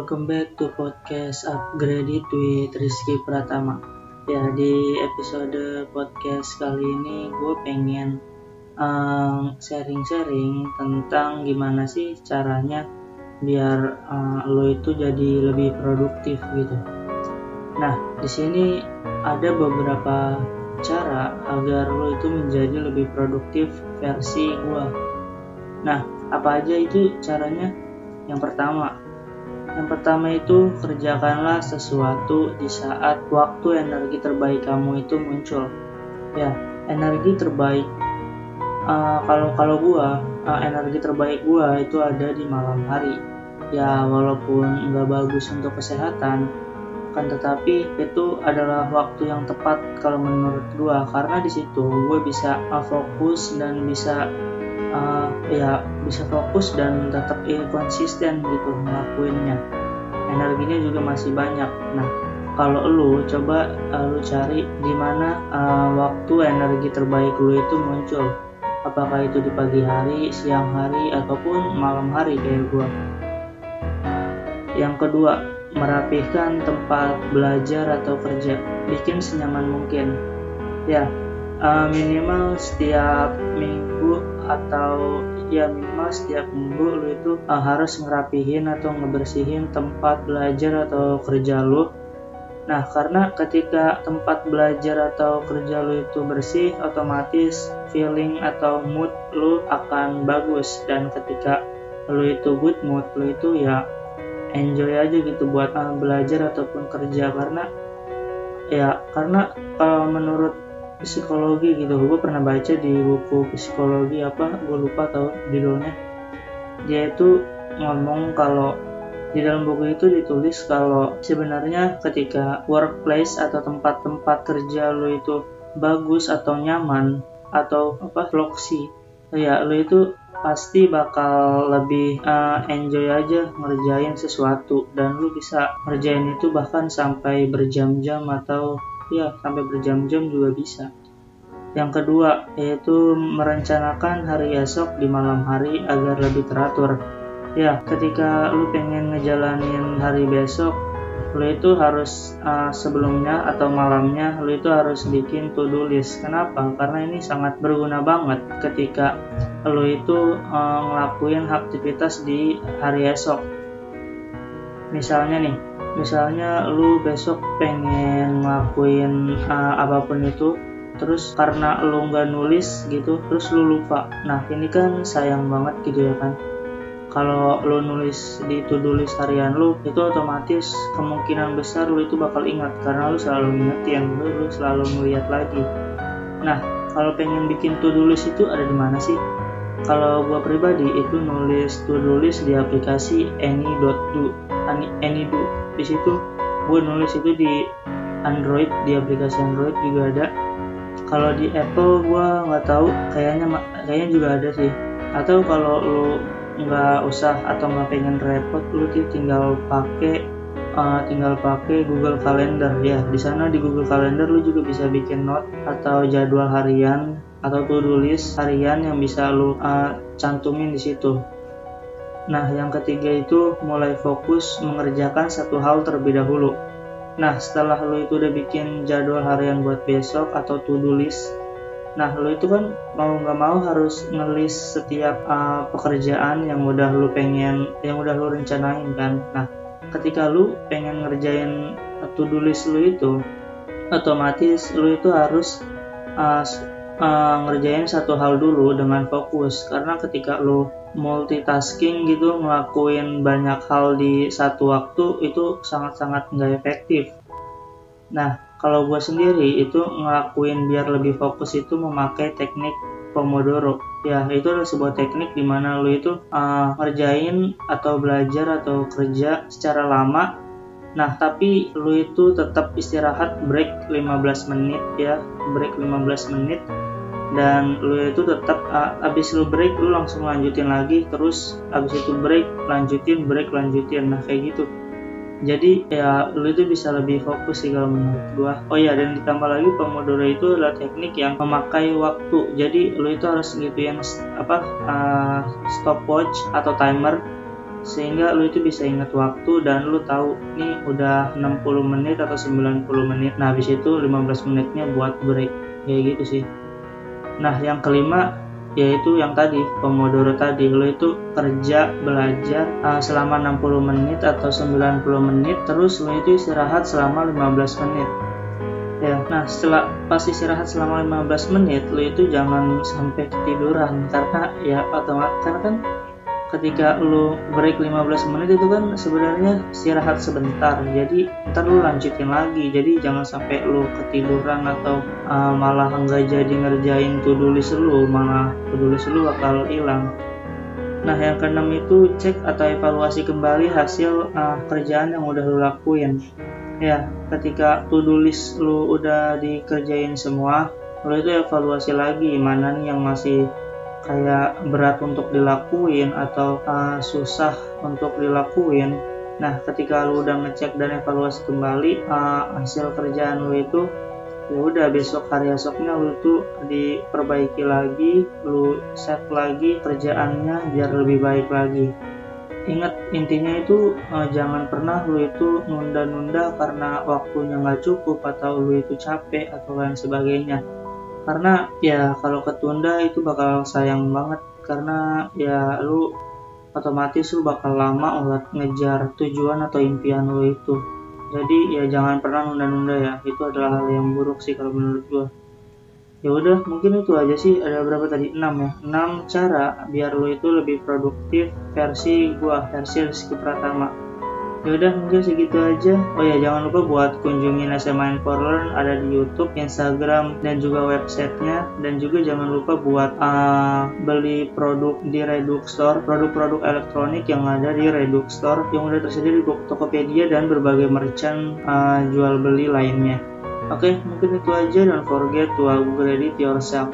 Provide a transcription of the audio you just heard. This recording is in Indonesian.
welcome back to podcast Upgrade with Rizky Pratama. Ya, di episode podcast kali ini gue pengen um, sharing-sharing tentang gimana sih caranya biar uh, lo itu jadi lebih produktif gitu. Nah, di sini ada beberapa cara agar lo itu menjadi lebih produktif versi gue. Nah, apa aja itu caranya? Yang pertama, yang pertama itu kerjakanlah sesuatu di saat waktu energi terbaik kamu itu muncul. Ya, energi terbaik uh, kalau kalau gua uh, energi terbaik gua itu ada di malam hari. Ya, walaupun nggak bagus untuk kesehatan, kan tetapi itu adalah waktu yang tepat kalau menurut gua karena di situ gue bisa uh, fokus dan bisa uh, ya bisa fokus dan tetap konsisten gitu ngelakuinnya. Energinya juga masih banyak. Nah kalau lu coba uh, lu cari di mana uh, waktu energi terbaik lu itu muncul. Apakah itu di pagi hari siang hari ataupun malam hari kayak gua. Yang kedua merapihkan tempat belajar atau kerja. Bikin senyaman mungkin. Ya uh, minimal setiap minggu atau ya minimal setiap minggu lu itu uh, harus ngerapihin atau ngebersihin tempat belajar atau kerja lu. Nah, karena ketika tempat belajar atau kerja lu itu bersih, otomatis feeling atau mood lu akan bagus. Dan ketika lu itu good mood, lu itu ya enjoy aja gitu buat uh, belajar ataupun kerja. Karena ya karena kalau menurut psikologi gitu. Gue pernah baca di buku psikologi apa gue lupa tau judulnya. Dia itu ngomong kalau di dalam buku itu ditulis kalau sebenarnya ketika workplace atau tempat-tempat kerja lo itu bagus atau nyaman atau apa floksi ya lo itu pasti bakal lebih uh, enjoy aja ngerjain sesuatu dan lu bisa ngerjain itu bahkan sampai berjam-jam atau ya sampai berjam-jam juga bisa. Yang kedua yaitu merencanakan hari esok di malam hari agar lebih teratur. Ya, ketika lu pengen ngejalanin hari besok, lu itu harus uh, sebelumnya atau malamnya lu itu harus bikin to-do list. Kenapa? Karena ini sangat berguna banget ketika lu itu uh, ngelakuin aktivitas di hari esok. Misalnya nih, misalnya lu besok pengen ngelakuin uh, apa pun itu terus karena lu nggak nulis gitu terus lu lupa. Nah ini kan sayang banget gitu ya kan? Kalau lu nulis di to-do list harian lu itu otomatis kemungkinan besar lu itu bakal ingat karena lu selalu ngingetin lu, lu selalu melihat lagi. Nah kalau pengen bikin to-do list itu ada di mana sih? Kalau gua pribadi itu nulis to-do list di aplikasi any.do anydo di situ gue nulis itu di Android di aplikasi Android juga ada. Kalau di Apple gue nggak tahu kayaknya kayaknya juga ada sih. Atau kalau lu nggak usah atau nggak pengen repot lu tinggal pakai uh, tinggal pakai Google Calendar. Ya di sana di Google Calendar lu juga bisa bikin note atau jadwal harian atau to-do list harian yang bisa lu uh, cantumin di situ Nah, yang ketiga itu mulai fokus mengerjakan satu hal terlebih dahulu. Nah, setelah lo itu udah bikin jadwal harian buat besok atau to-do list, nah lo itu kan mau nggak mau harus ngelis setiap uh, pekerjaan yang udah lo pengen, yang udah lo rencanain kan. Nah, ketika lo pengen ngerjain to-do list lo itu, otomatis lo itu harus uh, uh, ngerjain satu hal dulu dengan fokus karena ketika lo multitasking gitu ngelakuin banyak hal di satu waktu itu sangat-sangat nggak efektif. Nah, kalau gue sendiri itu ngelakuin biar lebih fokus itu memakai teknik Pomodoro. Ya, itu adalah sebuah teknik di mana lo itu uh, ngerjain atau belajar atau kerja secara lama. Nah, tapi lo itu tetap istirahat break 15 menit ya, break 15 menit dan lu itu tetap uh, abis lu break lu langsung lanjutin lagi terus abis itu break lanjutin break lanjutin. Nah kayak gitu. Jadi ya lu itu bisa lebih fokus sih kalau menurut gua. Oh ya dan ditambah lagi Pomodoro itu adalah teknik yang memakai waktu. Jadi lu itu harus gituin apa uh, stopwatch atau timer sehingga lu itu bisa ingat waktu dan lu tahu nih udah 60 menit atau 90 menit. Nah habis itu 15 menitnya buat break. Kayak gitu sih nah yang kelima yaitu yang tadi Pomodoro tadi. Lu itu kerja belajar uh, selama 60 menit atau 90 menit terus lu itu istirahat selama 15 menit. Ya nah setelah pas istirahat selama 15 menit lu itu jangan sampai ketiduran karena ya otomatis karena kan ketika lu break 15 menit itu kan sebenarnya istirahat sebentar. Jadi ntar lu lanjutin lagi. Jadi jangan sampai lu ketiduran atau uh, malah enggak jadi ngerjain to do list lu malah to do list lu bakal hilang. Nah yang keenam itu cek atau evaluasi kembali hasil uh, kerjaan yang udah lu lakuin. Ya ketika to do list lu udah dikerjain semua lu itu evaluasi lagi mana nih yang masih kayak berat untuk dilakuin atau uh, susah untuk dilakuin. Nah ketika lu udah ngecek dan evaluasi kembali uh, hasil kerjaan lu itu ya udah besok hari esoknya lu tuh diperbaiki lagi lu set lagi kerjaannya biar lebih baik lagi. Ingat intinya itu uh, jangan pernah lu itu nunda-nunda karena waktunya nggak cukup atau lu itu capek atau lain sebagainya karena ya kalau ketunda itu bakal sayang banget. Karena ya lu otomatis lu bakal lama buat ngejar tujuan atau impian lu itu. Jadi ya jangan pernah nunda-nunda ya. Itu adalah hal yang buruk sih kalau menurut gua. Ya udah mungkin itu aja sih. Ada berapa tadi? 6 ya? 6 cara biar lu itu lebih produktif versi gua versi Rizky Pratama ya udah mungkin segitu aja oh ya jangan lupa buat kunjungin SMA for Learn ada di YouTube Instagram dan juga websitenya dan juga jangan lupa buat uh, beli produk di Redux Store produk-produk elektronik yang ada di Redux Store yang udah tersedia di Tokopedia dan berbagai merchant uh, jual beli lainnya Oke, okay, mungkin itu aja. Don't forget to upgrade yourself.